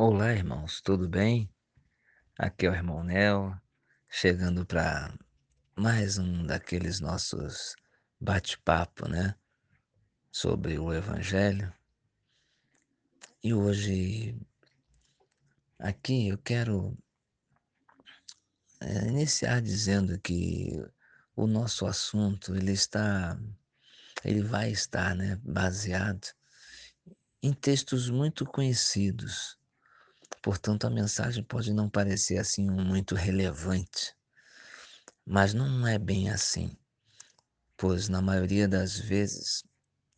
Olá, irmãos, tudo bem? Aqui é o irmão Nel, chegando para mais um daqueles nossos bate-papo, né, sobre o Evangelho. E hoje, aqui, eu quero eh, iniciar dizendo que o nosso assunto ele está, ele vai estar, né, baseado em textos muito conhecidos. Portanto, a mensagem pode não parecer assim muito relevante, mas não é bem assim, pois na maioria das vezes,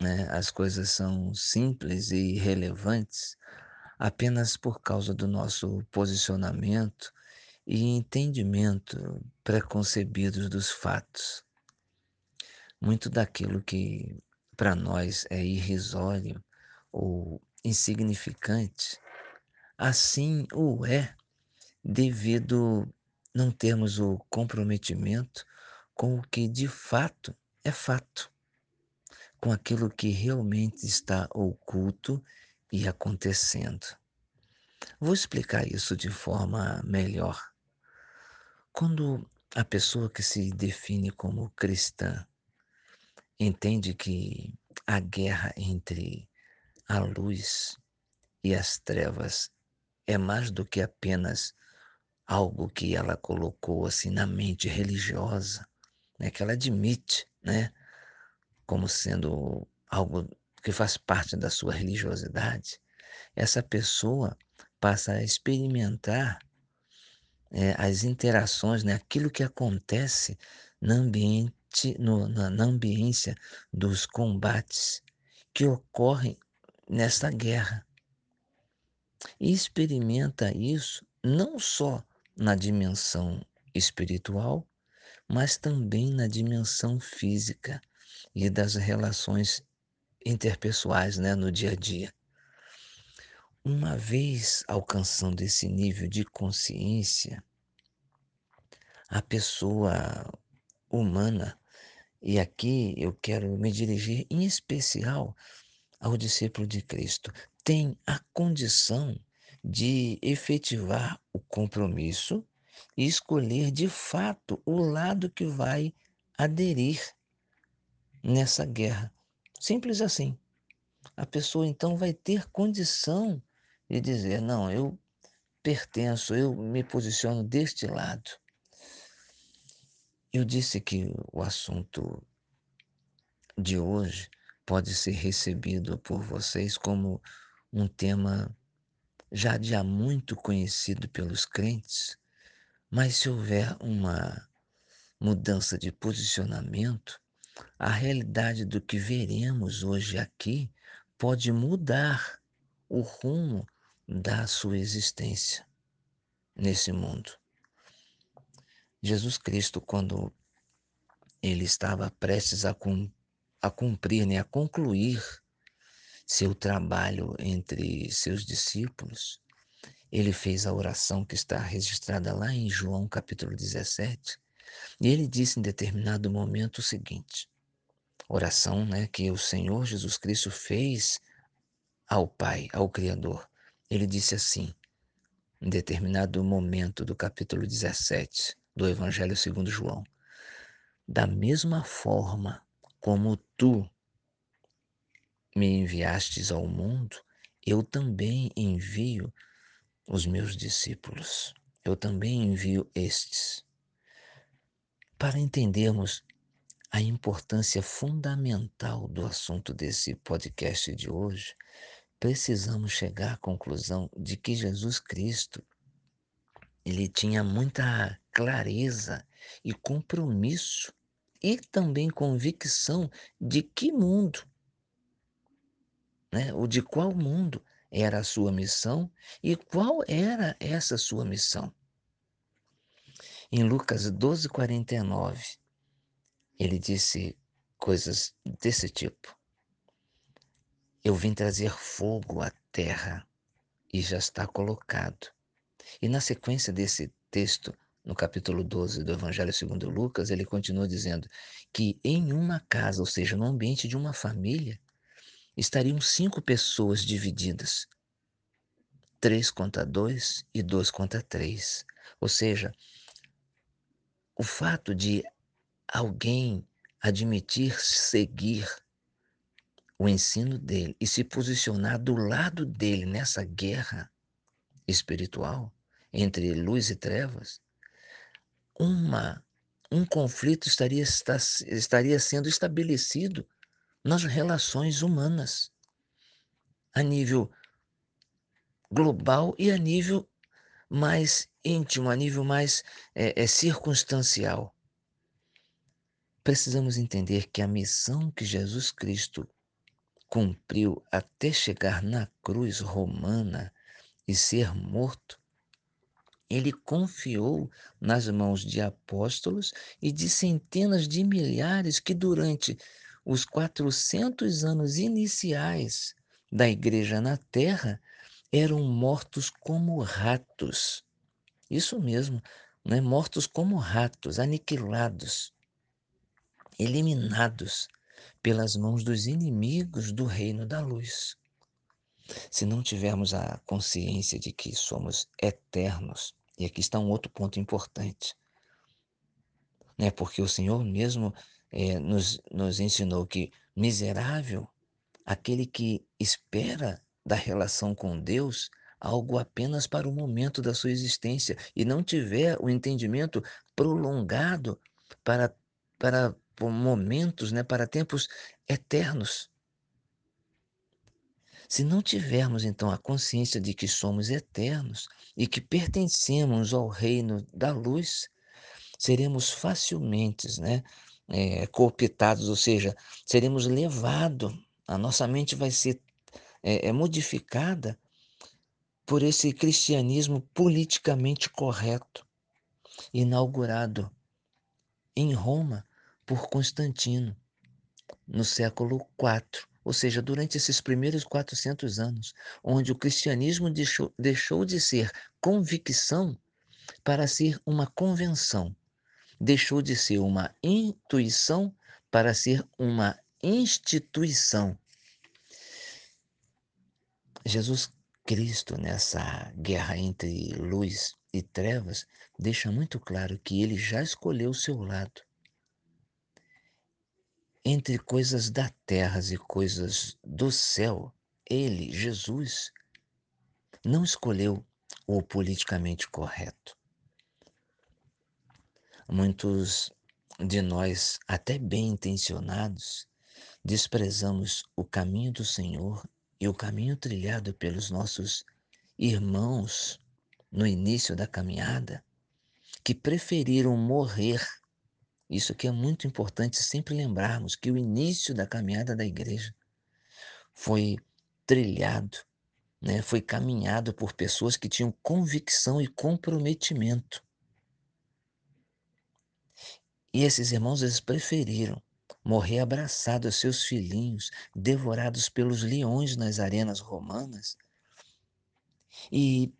né, as coisas são simples e relevantes apenas por causa do nosso posicionamento e entendimento preconcebidos dos fatos. Muito daquilo que para nós é irrisório ou insignificante, assim o é devido não termos o comprometimento com o que de fato é fato, com aquilo que realmente está oculto e acontecendo. Vou explicar isso de forma melhor. Quando a pessoa que se define como cristã entende que a guerra entre a luz e as trevas é mais do que apenas algo que ela colocou assim na mente religiosa, né, que ela admite, né, como sendo algo que faz parte da sua religiosidade, essa pessoa passa a experimentar é, as interações, né, aquilo que acontece no ambiente, no, na, na ambiência dos combates que ocorrem nesta guerra. E experimenta isso não só na dimensão espiritual, mas também na dimensão física e das relações interpessoais né, no dia a dia. Uma vez alcançando esse nível de consciência, a pessoa humana, e aqui eu quero me dirigir em especial ao discípulo de Cristo, tem a condição de efetivar o compromisso e escolher de fato o lado que vai aderir nessa guerra. Simples assim. A pessoa então vai ter condição de dizer: não, eu pertenço, eu me posiciono deste lado. Eu disse que o assunto de hoje pode ser recebido por vocês como um tema já de há muito conhecido pelos crentes, mas se houver uma mudança de posicionamento, a realidade do que veremos hoje aqui pode mudar o rumo da sua existência nesse mundo. Jesus Cristo, quando ele estava prestes a, cum, a cumprir, né, a concluir seu trabalho entre seus discípulos, ele fez a oração que está registrada lá em João capítulo 17, e ele disse em determinado momento o seguinte: oração né, que o Senhor Jesus Cristo fez ao Pai, ao Criador. Ele disse assim, em determinado momento do capítulo 17 do Evangelho segundo João: Da mesma forma como tu me enviastes ao mundo, eu também envio os meus discípulos. Eu também envio estes. Para entendermos a importância fundamental do assunto desse podcast de hoje, precisamos chegar à conclusão de que Jesus Cristo ele tinha muita clareza e compromisso e também convicção de que mundo né? O de qual mundo era a sua missão e qual era essa sua missão. Em Lucas 12:49, ele disse coisas desse tipo: Eu vim trazer fogo à terra e já está colocado. E na sequência desse texto, no capítulo 12 do Evangelho segundo Lucas, ele continua dizendo que em uma casa, ou seja, no ambiente de uma família, estariam cinco pessoas divididas. 3 contra 2 e 2 contra 3. Ou seja, o fato de alguém admitir seguir o ensino dele e se posicionar do lado dele nessa guerra espiritual entre luz e trevas, uma um conflito estaria, estaria sendo estabelecido nas relações humanas, a nível global e a nível mais íntimo, a nível mais é, é, circunstancial. Precisamos entender que a missão que Jesus Cristo cumpriu até chegar na cruz romana e ser morto, ele confiou nas mãos de apóstolos e de centenas de milhares que, durante os 400 anos iniciais da igreja na terra, eram mortos como ratos. Isso mesmo, né? mortos como ratos, aniquilados, eliminados pelas mãos dos inimigos do reino da luz. Se não tivermos a consciência de que somos eternos, e aqui está um outro ponto importante. Né? Porque o Senhor mesmo é, nos, nos ensinou que miserável aquele que espera da relação com Deus algo apenas para o momento da sua existência e não tiver o entendimento prolongado para, para momentos, né, para tempos eternos. Se não tivermos então a consciência de que somos eternos e que pertencemos ao reino da luz, seremos facilmente né, é, cooptados, ou seja, seremos levados, a nossa mente vai ser é, é modificada por esse cristianismo politicamente correto, inaugurado em Roma por Constantino no século IV ou seja, durante esses primeiros 400 anos, onde o cristianismo deixou, deixou de ser convicção para ser uma convenção, deixou de ser uma intuição para ser uma instituição. Jesus Cristo, nessa guerra entre luz e trevas, deixa muito claro que ele já escolheu o seu lado entre coisas da terra e coisas do céu, ele, Jesus, não escolheu o politicamente correto. Muitos de nós, até bem intencionados, desprezamos o caminho do Senhor e o caminho trilhado pelos nossos irmãos no início da caminhada, que preferiram morrer isso que é muito importante sempre lembrarmos que o início da caminhada da igreja foi trilhado, né? foi caminhado por pessoas que tinham convicção e comprometimento. E esses irmãos, eles preferiram morrer abraçados aos seus filhinhos, devorados pelos leões nas arenas romanas, e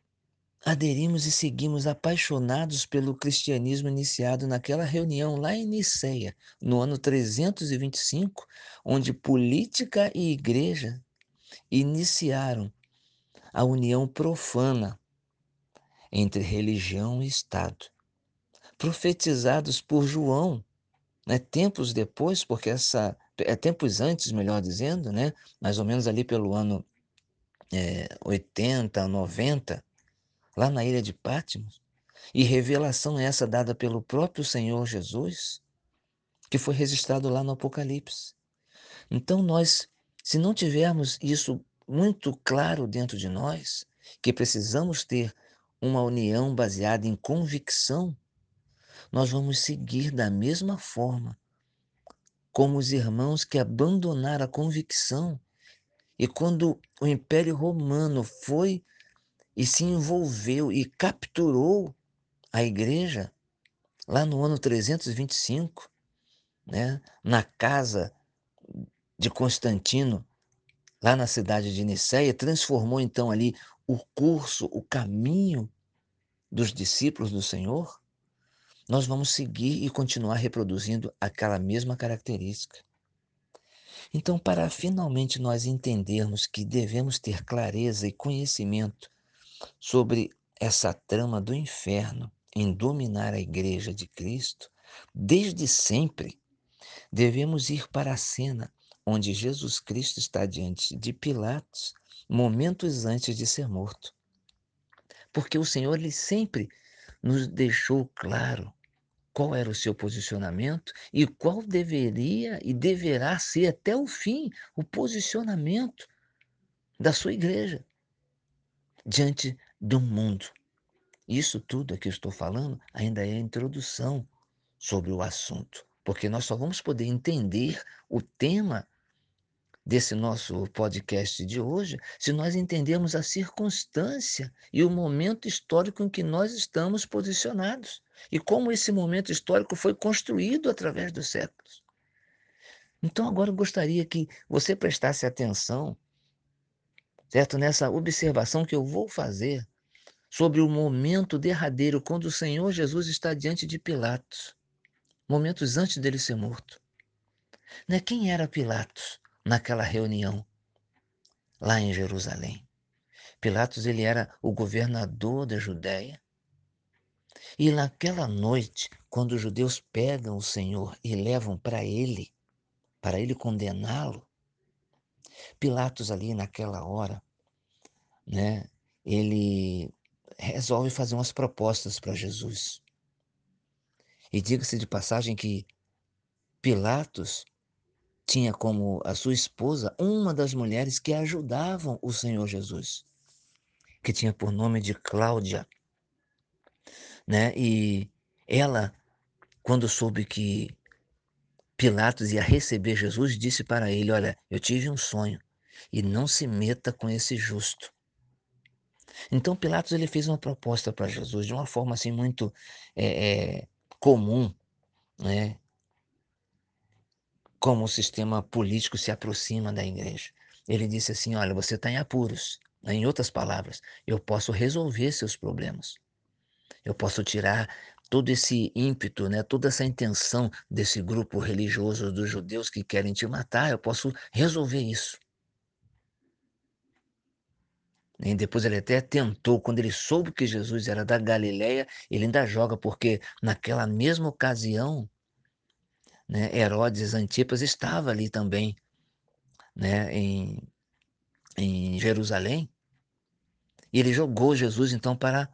aderimos e seguimos apaixonados pelo cristianismo iniciado naquela reunião lá em Niceia, no ano 325, onde política e igreja iniciaram a união profana entre religião e Estado. Profetizados por João, né, tempos depois, porque essa é tempos antes, melhor dizendo, né, mais ou menos ali pelo ano é, 80, 90, lá na ilha de Pátimos, e revelação essa dada pelo próprio Senhor Jesus, que foi registrado lá no Apocalipse. Então nós, se não tivermos isso muito claro dentro de nós, que precisamos ter uma união baseada em convicção, nós vamos seguir da mesma forma como os irmãos que abandonaram a convicção. E quando o Império Romano foi e se envolveu e capturou a igreja lá no ano 325, né, na casa de Constantino, lá na cidade de Niceia, transformou então ali o curso, o caminho dos discípulos do Senhor, nós vamos seguir e continuar reproduzindo aquela mesma característica. Então, para finalmente nós entendermos que devemos ter clareza e conhecimento sobre essa trama do inferno em dominar a igreja de Cristo, desde sempre devemos ir para a cena onde Jesus Cristo está diante de Pilatos, momentos antes de ser morto. Porque o Senhor ele sempre nos deixou claro qual era o seu posicionamento e qual deveria e deverá ser até o fim o posicionamento da sua igreja diante do mundo. Isso tudo que eu estou falando ainda é a introdução sobre o assunto, porque nós só vamos poder entender o tema desse nosso podcast de hoje se nós entendermos a circunstância e o momento histórico em que nós estamos posicionados e como esse momento histórico foi construído através dos séculos. Então, agora eu gostaria que você prestasse atenção, certo? Nessa observação que eu vou fazer sobre o momento derradeiro quando o Senhor Jesus está diante de Pilatos, momentos antes dele ser morto. Né? Quem era Pilatos naquela reunião lá em Jerusalém? Pilatos ele era o governador da Judéia e naquela noite, quando os judeus pegam o Senhor e levam para ele, para ele condená-lo, Pilatos ali naquela hora, né, ele resolve fazer umas propostas para Jesus. E diga-se de passagem que Pilatos tinha como a sua esposa uma das mulheres que ajudavam o Senhor Jesus, que tinha por nome de Cláudia né? E ela, quando soube que Pilatos ia receber Jesus, disse para ele: Olha, eu tive um sonho e não se meta com esse justo. Então Pilatos ele fez uma proposta para Jesus de uma forma assim muito é, é, comum, né? Como o sistema político se aproxima da igreja. Ele disse assim: Olha, você está em apuros. Em outras palavras, eu posso resolver seus problemas. Eu posso tirar todo esse ímpeto, né, toda essa intenção desse grupo religioso dos judeus que querem te matar, eu posso resolver isso. E depois ele até tentou, quando ele soube que Jesus era da Galileia, ele ainda joga, porque naquela mesma ocasião, né, Herodes Antipas estava ali também, né, em, em Jerusalém, e ele jogou Jesus então para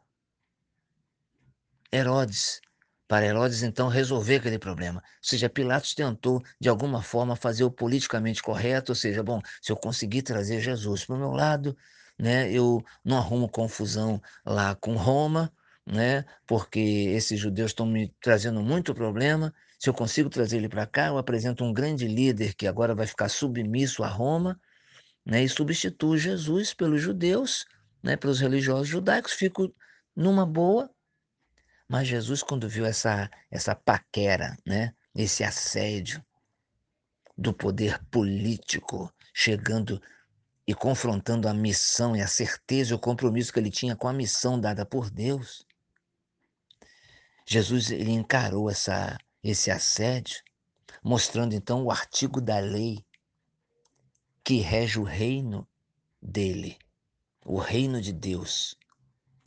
Herodes, para Herodes então resolver aquele problema. Ou seja, Pilatos tentou de alguma forma fazer o politicamente correto, ou seja, bom, se eu conseguir trazer Jesus para o meu lado, né, eu não arrumo confusão lá com Roma, né, porque esses judeus estão me trazendo muito problema. Se eu consigo trazer ele para cá, eu apresento um grande líder que agora vai ficar submisso a Roma, né, e substituo Jesus pelos judeus, né, pelos religiosos judaicos, fico numa boa. Mas Jesus, quando viu essa, essa paquera, né, esse assédio do poder político chegando e confrontando a missão e a certeza e o compromisso que ele tinha com a missão dada por Deus, Jesus ele encarou essa, esse assédio, mostrando então o artigo da lei que rege o reino dele, o reino de Deus,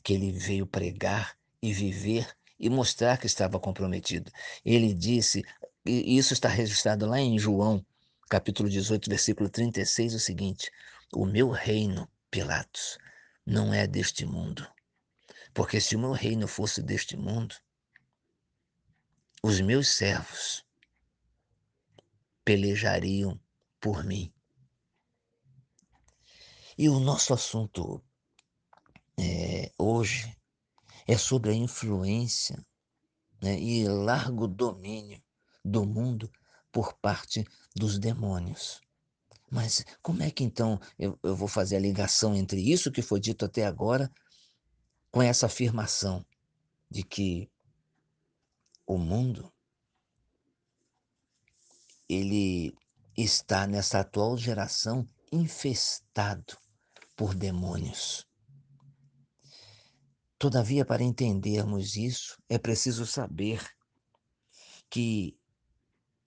que ele veio pregar e viver e mostrar que estava comprometido. Ele disse, e isso está registrado lá em João, capítulo 18, versículo 36, o seguinte: O meu reino, Pilatos, não é deste mundo. Porque se o meu reino fosse deste mundo, os meus servos pelejariam por mim. E o nosso assunto é, hoje é sobre a influência né, e largo domínio do mundo por parte dos demônios. Mas como é que então eu, eu vou fazer a ligação entre isso que foi dito até agora com essa afirmação de que o mundo ele está nessa atual geração infestado por demônios. Todavia, para entendermos isso, é preciso saber que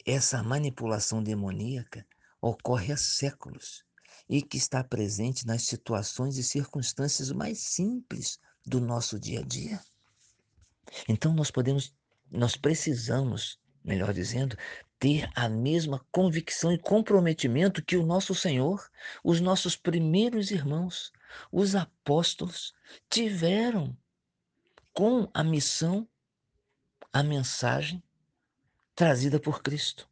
essa manipulação demoníaca ocorre há séculos e que está presente nas situações e circunstâncias mais simples do nosso dia a dia. Então nós podemos, nós precisamos, melhor dizendo, ter a mesma convicção e comprometimento que o nosso Senhor, os nossos primeiros irmãos, os apóstolos tiveram com a missão, a mensagem trazida por Cristo.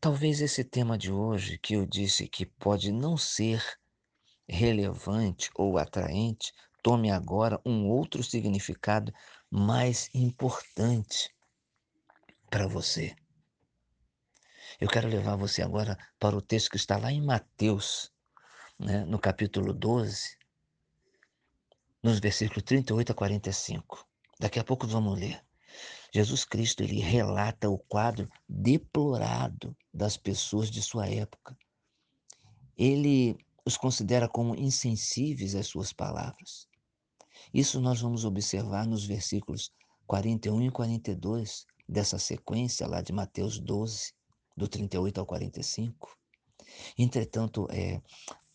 Talvez esse tema de hoje, que eu disse que pode não ser relevante ou atraente, tome agora um outro significado mais importante para você. Eu quero levar você agora para o texto que está lá em Mateus, né, no capítulo 12, nos versículos 38 a 45. Daqui a pouco vamos ler. Jesus Cristo ele relata o quadro deplorado das pessoas de sua época. Ele os considera como insensíveis às suas palavras. Isso nós vamos observar nos versículos 41 e 42 dessa sequência lá de Mateus 12, do 38 ao 45. Entretanto, é,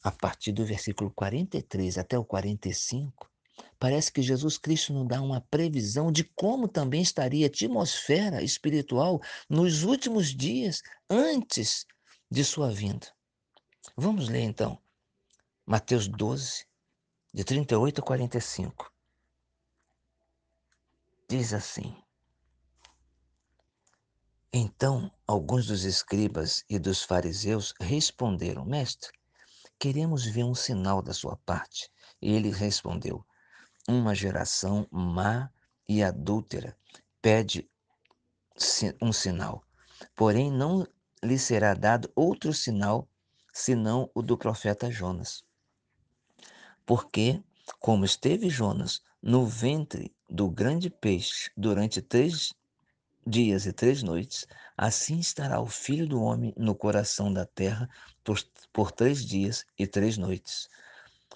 a partir do versículo 43 até o 45, Parece que Jesus Cristo nos dá uma previsão de como também estaria a atmosfera espiritual nos últimos dias antes de sua vinda. Vamos ler então. Mateus 12, de 38 a 45. Diz assim: Então alguns dos escribas e dos fariseus responderam: Mestre, queremos ver um sinal da sua parte. E ele respondeu: uma geração má e adúltera pede um sinal, porém não lhe será dado outro sinal senão o do profeta Jonas. Porque, como esteve Jonas no ventre do grande peixe durante três dias e três noites, assim estará o filho do homem no coração da terra por, por três dias e três noites.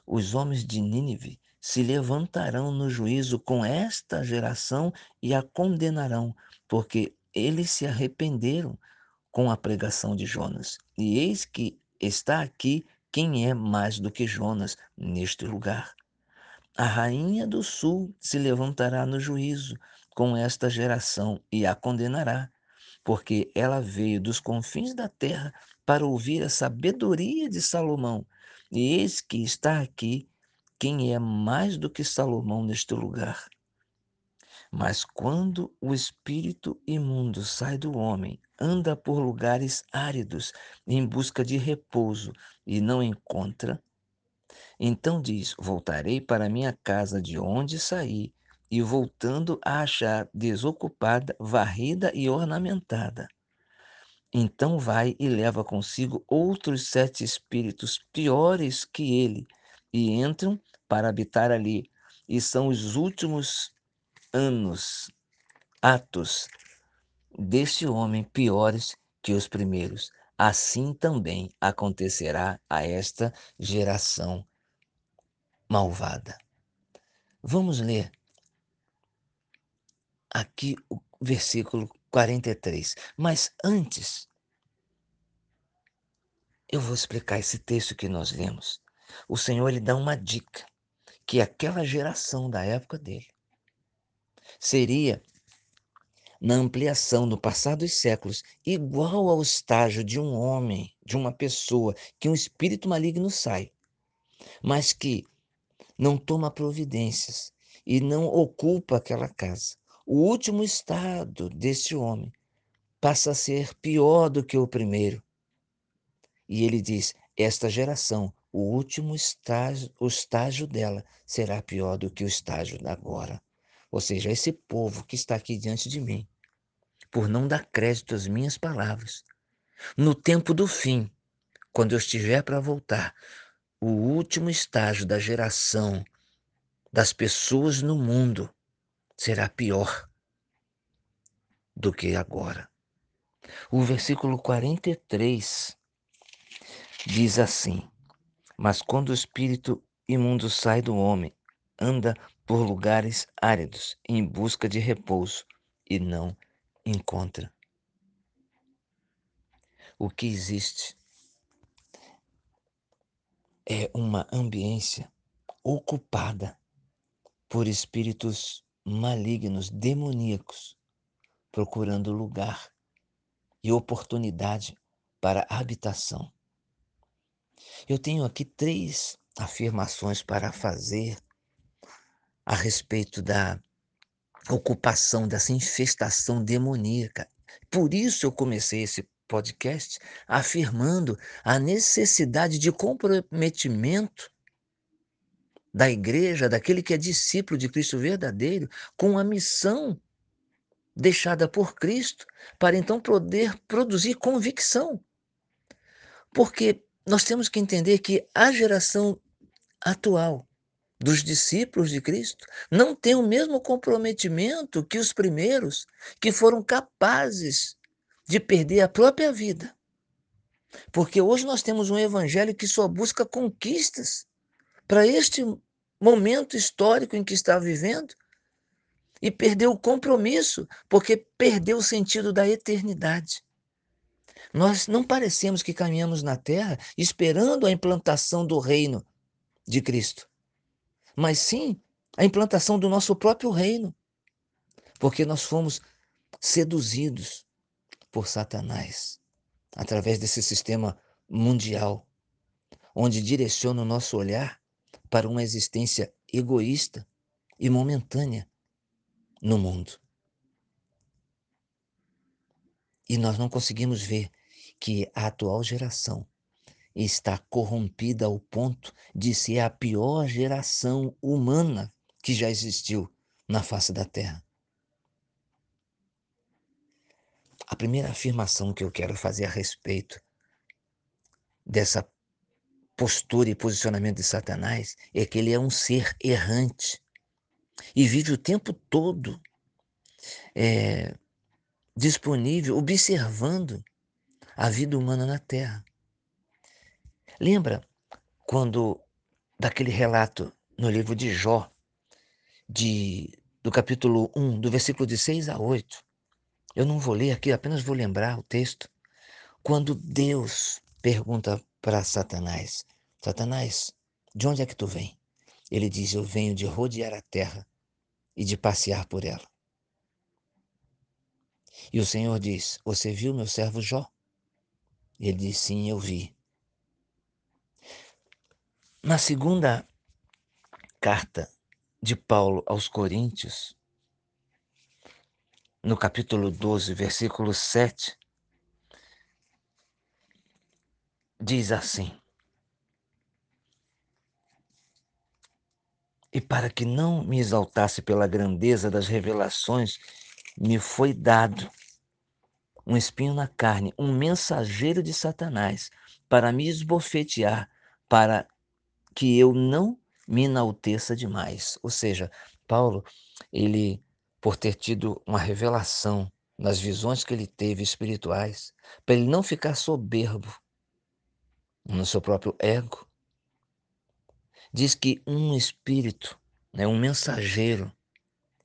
Os homens de Nínive se levantarão no juízo com esta geração e a condenarão, porque eles se arrependeram com a pregação de Jonas. E eis que está aqui quem é mais do que Jonas neste lugar. A rainha do sul se levantará no juízo com esta geração e a condenará, porque ela veio dos confins da terra para ouvir a sabedoria de Salomão. E eis que está aqui quem é mais do que Salomão neste lugar. Mas quando o espírito imundo sai do homem, anda por lugares áridos em busca de repouso e não encontra, então diz: Voltarei para minha casa de onde saí, e voltando a achar desocupada, varrida e ornamentada. Então vai e leva consigo outros sete espíritos piores que ele, e entram para habitar ali. E são os últimos anos, atos deste homem piores que os primeiros. Assim também acontecerá a esta geração malvada. Vamos ler aqui o versículo 43. Mas antes, eu vou explicar esse texto que nós lemos o Senhor lhe dá uma dica que aquela geração da época dele seria na ampliação no passar dos séculos igual ao estágio de um homem, de uma pessoa que um espírito maligno sai, mas que não toma providências e não ocupa aquela casa. O último estado desse homem passa a ser pior do que o primeiro. E ele diz: esta geração o último estágio, o estágio dela será pior do que o estágio agora. Ou seja, esse povo que está aqui diante de mim, por não dar crédito às minhas palavras, no tempo do fim, quando eu estiver para voltar, o último estágio da geração das pessoas no mundo será pior do que agora. O versículo 43 diz assim: mas quando o espírito imundo sai do homem, anda por lugares áridos em busca de repouso e não encontra. O que existe é uma ambiência ocupada por espíritos malignos, demoníacos, procurando lugar e oportunidade para habitação. Eu tenho aqui três afirmações para fazer a respeito da ocupação, dessa infestação demoníaca. Por isso eu comecei esse podcast afirmando a necessidade de comprometimento da igreja, daquele que é discípulo de Cristo verdadeiro, com a missão deixada por Cristo, para então poder produzir convicção. Porque nós temos que entender que a geração atual dos discípulos de Cristo não tem o mesmo comprometimento que os primeiros que foram capazes de perder a própria vida. Porque hoje nós temos um evangelho que só busca conquistas para este momento histórico em que está vivendo e perdeu o compromisso, porque perdeu o sentido da eternidade. Nós não parecemos que caminhamos na terra esperando a implantação do reino de Cristo mas sim a implantação do nosso próprio reino. Porque nós fomos seduzidos por Satanás através desse sistema mundial, onde direciona o nosso olhar para uma existência egoísta e momentânea no mundo. E nós não conseguimos ver que a atual geração está corrompida ao ponto de ser a pior geração humana que já existiu na face da Terra. A primeira afirmação que eu quero fazer a respeito dessa postura e posicionamento de Satanás é que ele é um ser errante e vive o tempo todo é, disponível, observando a vida humana na Terra. Lembra quando daquele relato no livro de Jó, de, do capítulo 1, do versículo de 6 a 8. Eu não vou ler aqui, apenas vou lembrar o texto. Quando Deus pergunta para Satanás: Satanás, de onde é que tu vem? Ele diz: Eu venho de rodear a terra e de passear por ela. E o Senhor diz: Você viu meu servo Jó? Ele diz: Sim, eu vi. Na segunda carta de Paulo aos Coríntios, no capítulo 12, versículo 7, diz assim: E para que não me exaltasse pela grandeza das revelações, me foi dado um espinho na carne, um mensageiro de Satanás, para me esbofetear, para que eu não me enalteça demais. Ou seja, Paulo, ele, por ter tido uma revelação nas visões que ele teve espirituais, para ele não ficar soberbo no seu próprio ego, diz que um espírito, né, um mensageiro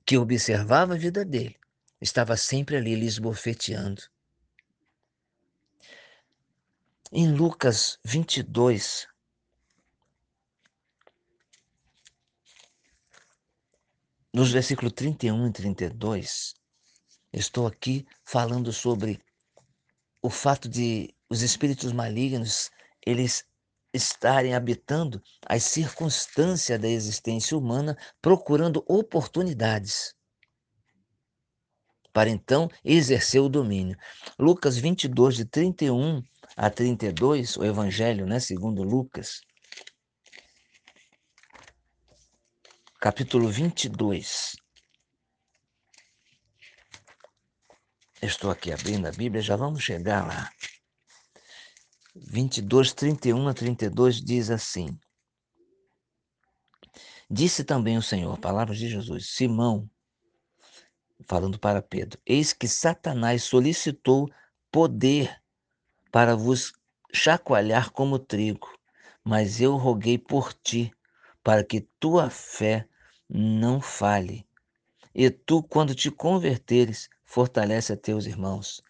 que observava a vida dele, estava sempre ali lhe esbofeteando. Em Lucas 22, Nos versículos 31 e 32, estou aqui falando sobre o fato de os espíritos malignos eles estarem habitando as circunstâncias da existência humana, procurando oportunidades para então exercer o domínio. Lucas 22, de 31 a 32, o Evangelho, né, segundo Lucas, capítulo 22. Estou aqui abrindo a Bíblia, já vamos chegar lá. 22, 31 a 32 diz assim: Disse também o Senhor, palavras de Jesus, Simão, falando para Pedro: Eis que Satanás solicitou poder para vos chacoalhar como trigo, mas eu roguei por ti, para que tua fé não fale. E tu, quando te converteres, fortalece a teus irmãos.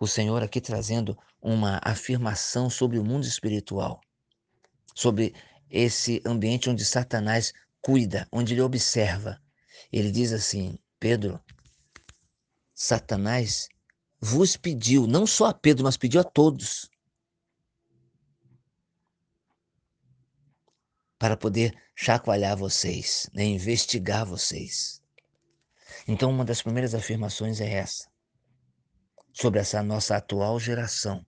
O Senhor aqui trazendo uma afirmação sobre o mundo espiritual, sobre esse ambiente onde Satanás cuida, onde ele observa. Ele diz assim: Pedro, Satanás vos pediu, não só a Pedro, mas pediu a todos, para poder chacoalhar vocês, né, investigar vocês. Então, uma das primeiras afirmações é essa, sobre essa nossa atual geração,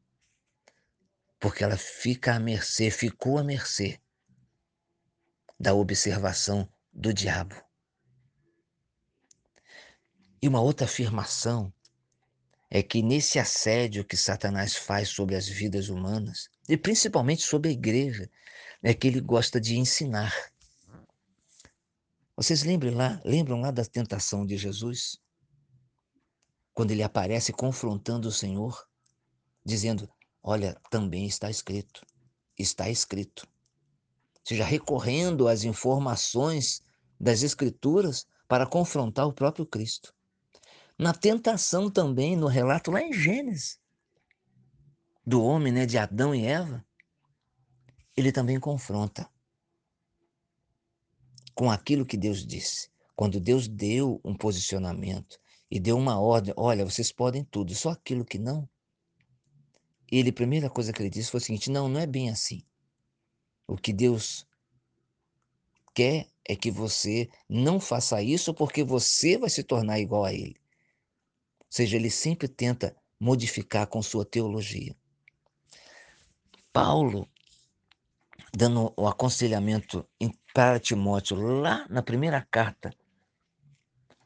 porque ela fica à mercê, ficou à mercê da observação do diabo. E uma outra afirmação é que nesse assédio que Satanás faz sobre as vidas humanas, e principalmente sobre a igreja, é que ele gosta de ensinar. Vocês lembram lá, lembram lá da tentação de Jesus? Quando ele aparece confrontando o Senhor, dizendo: Olha, também está escrito, está escrito seja, recorrendo às informações das Escrituras para confrontar o próprio Cristo. Na tentação também, no relato lá em Gênesis, do homem, né, de Adão e Eva, ele também confronta com aquilo que Deus disse. Quando Deus deu um posicionamento e deu uma ordem, olha, vocês podem tudo, só aquilo que não. Ele, a primeira coisa que ele disse foi o seguinte: não, não é bem assim. O que Deus quer é que você não faça isso porque você vai se tornar igual a ele. Ou seja, ele sempre tenta modificar com sua teologia. Paulo, dando o aconselhamento para Timóteo lá na primeira carta,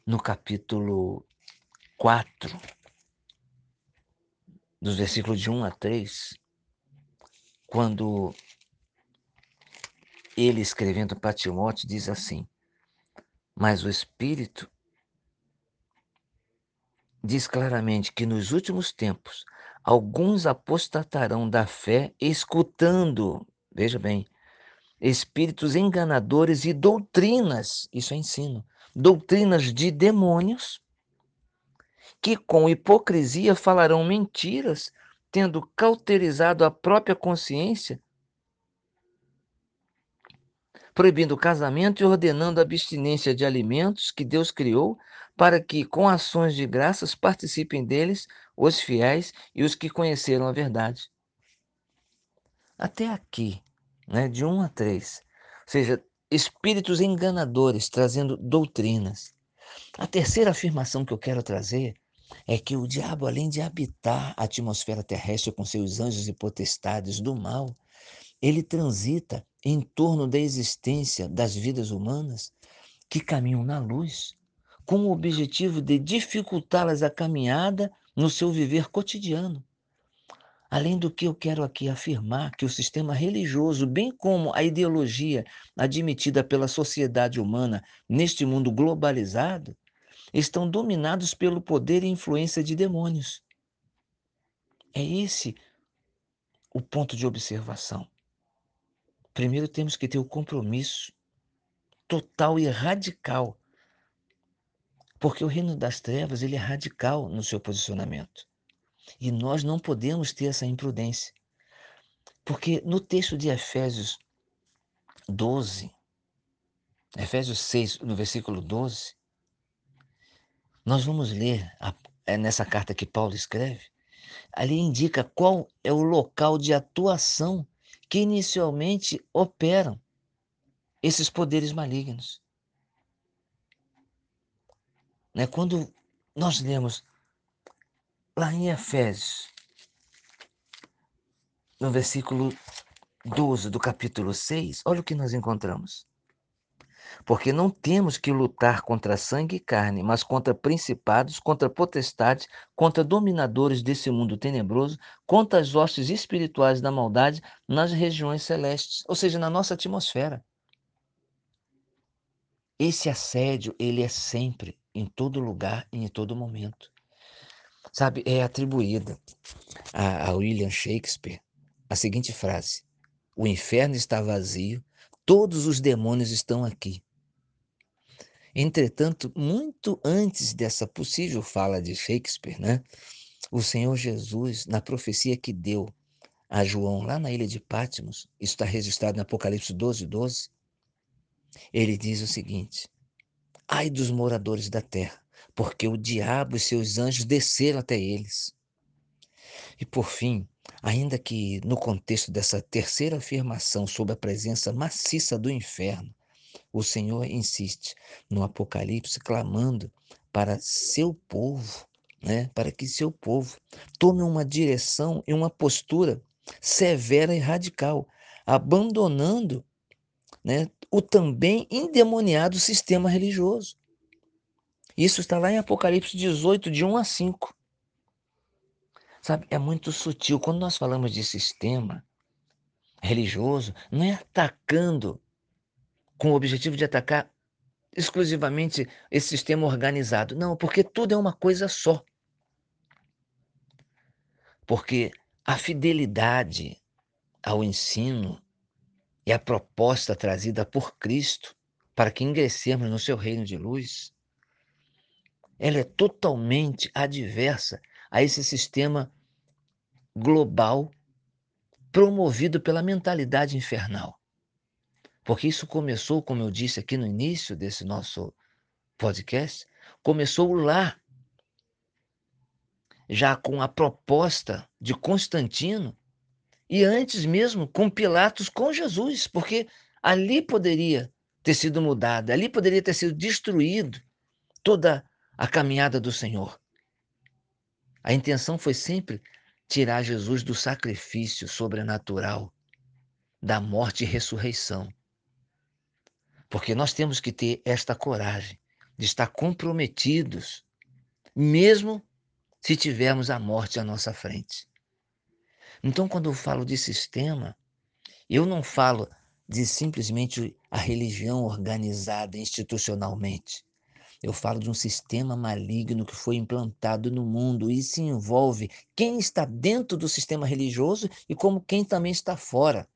no capítulo 4, dos versículos de 1 a 3, quando ele escrevendo para Timóteo diz assim: Mas o Espírito diz claramente que nos últimos tempos alguns apostatarão da fé, escutando, veja bem, espíritos enganadores e doutrinas, isso é ensino, doutrinas de demônios, que com hipocrisia falarão mentiras, tendo cauterizado a própria consciência proibindo o casamento e ordenando a abstinência de alimentos que Deus criou, para que, com ações de graças, participem deles os fiéis e os que conheceram a verdade. Até aqui, né, de 1 a 3, ou seja, espíritos enganadores trazendo doutrinas. A terceira afirmação que eu quero trazer é que o diabo, além de habitar a atmosfera terrestre com seus anjos e potestades do mal, ele transita em torno da existência das vidas humanas que caminham na luz, com o objetivo de dificultá-las a caminhada no seu viver cotidiano. Além do que eu quero aqui afirmar que o sistema religioso, bem como a ideologia admitida pela sociedade humana neste mundo globalizado, estão dominados pelo poder e influência de demônios. É esse o ponto de observação. Primeiro temos que ter o compromisso total e radical. Porque o reino das trevas, ele é radical no seu posicionamento. E nós não podemos ter essa imprudência. Porque no texto de Efésios 12, Efésios 6, no versículo 12, nós vamos ler a, é nessa carta que Paulo escreve, ali indica qual é o local de atuação que inicialmente operam esses poderes malignos. Né? Quando nós lemos lá em Efésios, no versículo 12 do capítulo 6, olha o que nós encontramos. Porque não temos que lutar contra sangue e carne, mas contra principados, contra potestades, contra dominadores desse mundo tenebroso, contra as hostes espirituais da maldade nas regiões celestes, ou seja, na nossa atmosfera. Esse assédio, ele é sempre, em todo lugar e em todo momento. Sabe, é atribuída a, a William Shakespeare a seguinte frase: O inferno está vazio, Todos os demônios estão aqui. Entretanto, muito antes dessa possível fala de Shakespeare, né, o Senhor Jesus, na profecia que deu a João lá na ilha de Patmos, isso está registrado em Apocalipse 12, 12, ele diz o seguinte: Ai dos moradores da terra, porque o diabo e seus anjos desceram até eles. E por fim, ainda que no contexto dessa terceira afirmação sobre a presença maciça do inferno, o Senhor insiste no Apocalipse clamando para seu povo, né, para que seu povo tome uma direção e uma postura severa e radical, abandonando né, o também endemoniado sistema religioso. Isso está lá em Apocalipse 18, de 1 a 5. Sabe, é muito sutil. Quando nós falamos de sistema religioso, não é atacando com o objetivo de atacar exclusivamente esse sistema organizado. Não, porque tudo é uma coisa só. Porque a fidelidade ao ensino e a proposta trazida por Cristo para que ingressemos no seu reino de luz, ela é totalmente adversa a esse sistema global promovido pela mentalidade infernal. Porque isso começou, como eu disse aqui no início desse nosso podcast, começou lá, já com a proposta de Constantino, e antes mesmo com Pilatos com Jesus, porque ali poderia ter sido mudada, ali poderia ter sido destruído toda a caminhada do Senhor. A intenção foi sempre tirar Jesus do sacrifício sobrenatural, da morte e ressurreição. Porque nós temos que ter esta coragem de estar comprometidos, mesmo se tivermos a morte à nossa frente. Então, quando eu falo de sistema, eu não falo de simplesmente a religião organizada institucionalmente. Eu falo de um sistema maligno que foi implantado no mundo e se envolve quem está dentro do sistema religioso e como quem também está fora.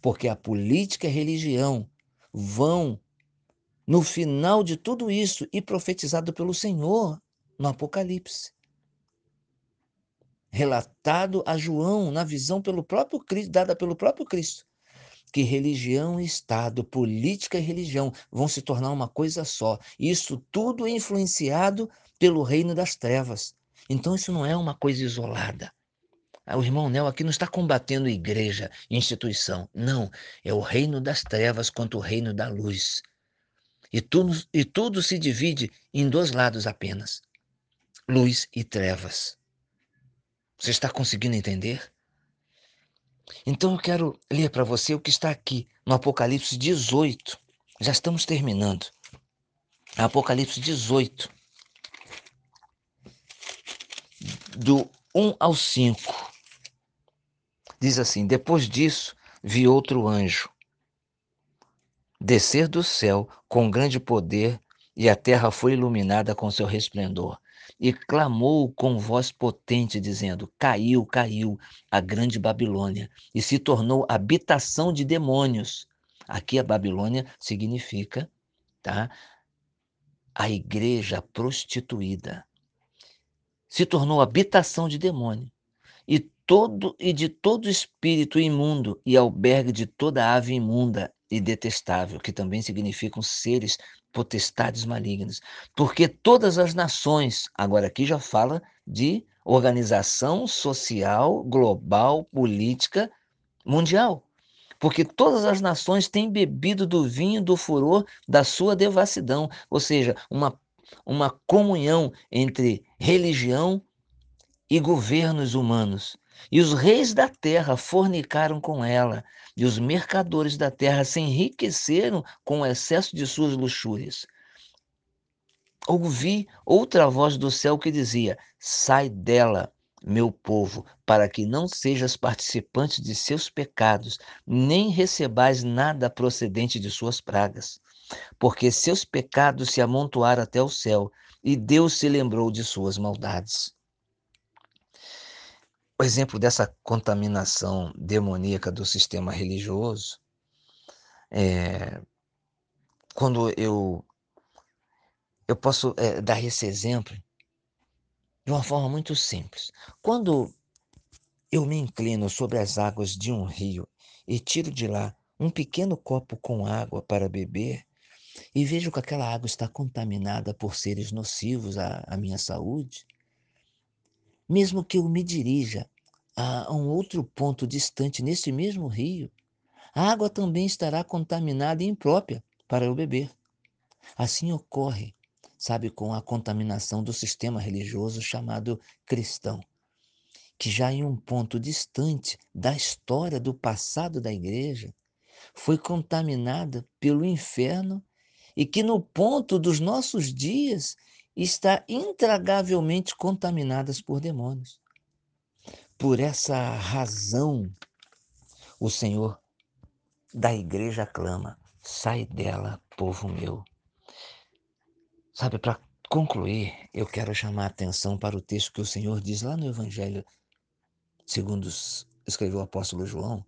Porque a política e a religião vão, no final de tudo isso, e profetizado pelo Senhor no Apocalipse. Relatado a João na visão pelo próprio Cristo, dada pelo próprio Cristo que religião e Estado, política e religião vão se tornar uma coisa só. Isso tudo é influenciado pelo reino das trevas. Então isso não é uma coisa isolada. Ah, o irmão Nel aqui não está combatendo igreja, instituição. Não, é o reino das trevas contra o reino da luz. E tudo, e tudo se divide em dois lados apenas: luz e trevas. Você está conseguindo entender? Então eu quero ler para você o que está aqui no Apocalipse 18. Já estamos terminando. Apocalipse 18, do 1 ao 5. Diz assim: Depois disso, vi outro anjo descer do céu com grande poder, e a terra foi iluminada com seu resplendor e clamou com voz potente, dizendo: Caiu, caiu a grande Babilônia e se tornou habitação de demônios. Aqui a Babilônia significa, tá? A igreja prostituída. Se tornou habitação de demônio e todo e de todo espírito imundo e albergue de toda ave imunda e detestável, que também significam seres potestades malignas, porque todas as nações, agora aqui já fala de organização social, global, política, mundial. Porque todas as nações têm bebido do vinho do furor da sua devassidão, ou seja, uma, uma comunhão entre religião e governos humanos. E os reis da terra fornicaram com ela, e os mercadores da terra se enriqueceram com o excesso de suas luxúrias. Ouvi outra voz do céu que dizia: Sai dela, meu povo, para que não sejas participante de seus pecados, nem recebais nada procedente de suas pragas. Porque seus pecados se amontoaram até o céu, e Deus se lembrou de suas maldades. O exemplo dessa contaminação demoníaca do sistema religioso é quando eu eu posso é, dar esse exemplo de uma forma muito simples. Quando eu me inclino sobre as águas de um rio e tiro de lá um pequeno copo com água para beber e vejo que aquela água está contaminada por seres nocivos à, à minha saúde, mesmo que eu me dirija a um outro ponto distante nesse mesmo rio, a água também estará contaminada e imprópria para eu beber. Assim ocorre, sabe, com a contaminação do sistema religioso chamado cristão, que já em um ponto distante da história do passado da igreja, foi contaminada pelo inferno e que no ponto dos nossos dias está intragavelmente contaminadas por demônios. Por essa razão, o Senhor da igreja clama: sai dela, povo meu. Sabe, para concluir, eu quero chamar a atenção para o texto que o Senhor diz lá no Evangelho, segundo escreveu o apóstolo João,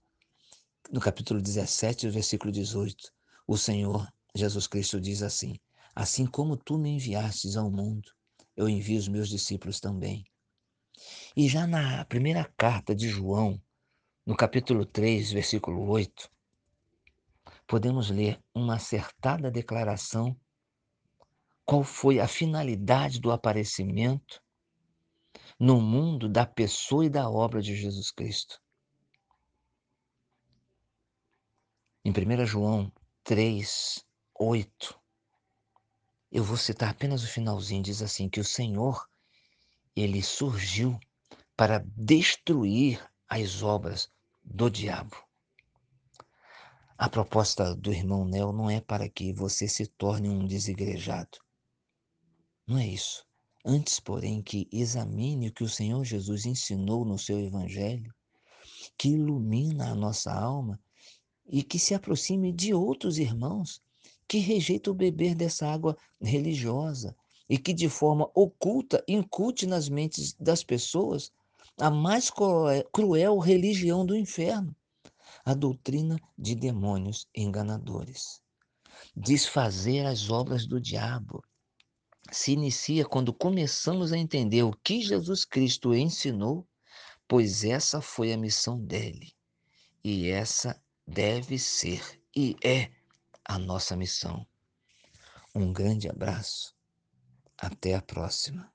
no capítulo 17, versículo 18. O Senhor Jesus Cristo diz assim: Assim como tu me enviastes ao mundo, eu envio os meus discípulos também. E já na primeira carta de João, no capítulo 3, versículo 8, podemos ler uma acertada declaração qual foi a finalidade do aparecimento no mundo da pessoa e da obra de Jesus Cristo. Em 1 João 3, 8, eu vou citar apenas o finalzinho, diz assim: que o Senhor, ele surgiu para destruir as obras do diabo. A proposta do irmão Nel não é para que você se torne um desigrejado. Não é isso. Antes, porém, que examine o que o Senhor Jesus ensinou no seu Evangelho, que ilumina a nossa alma e que se aproxime de outros irmãos que rejeitam beber dessa água religiosa e que de forma oculta incute nas mentes das pessoas a mais cruel religião do inferno, a doutrina de demônios enganadores. Desfazer as obras do diabo, se inicia quando começamos a entender o que Jesus Cristo ensinou, pois essa foi a missão dele. E essa deve ser e é a nossa missão. Um grande abraço. Até a próxima.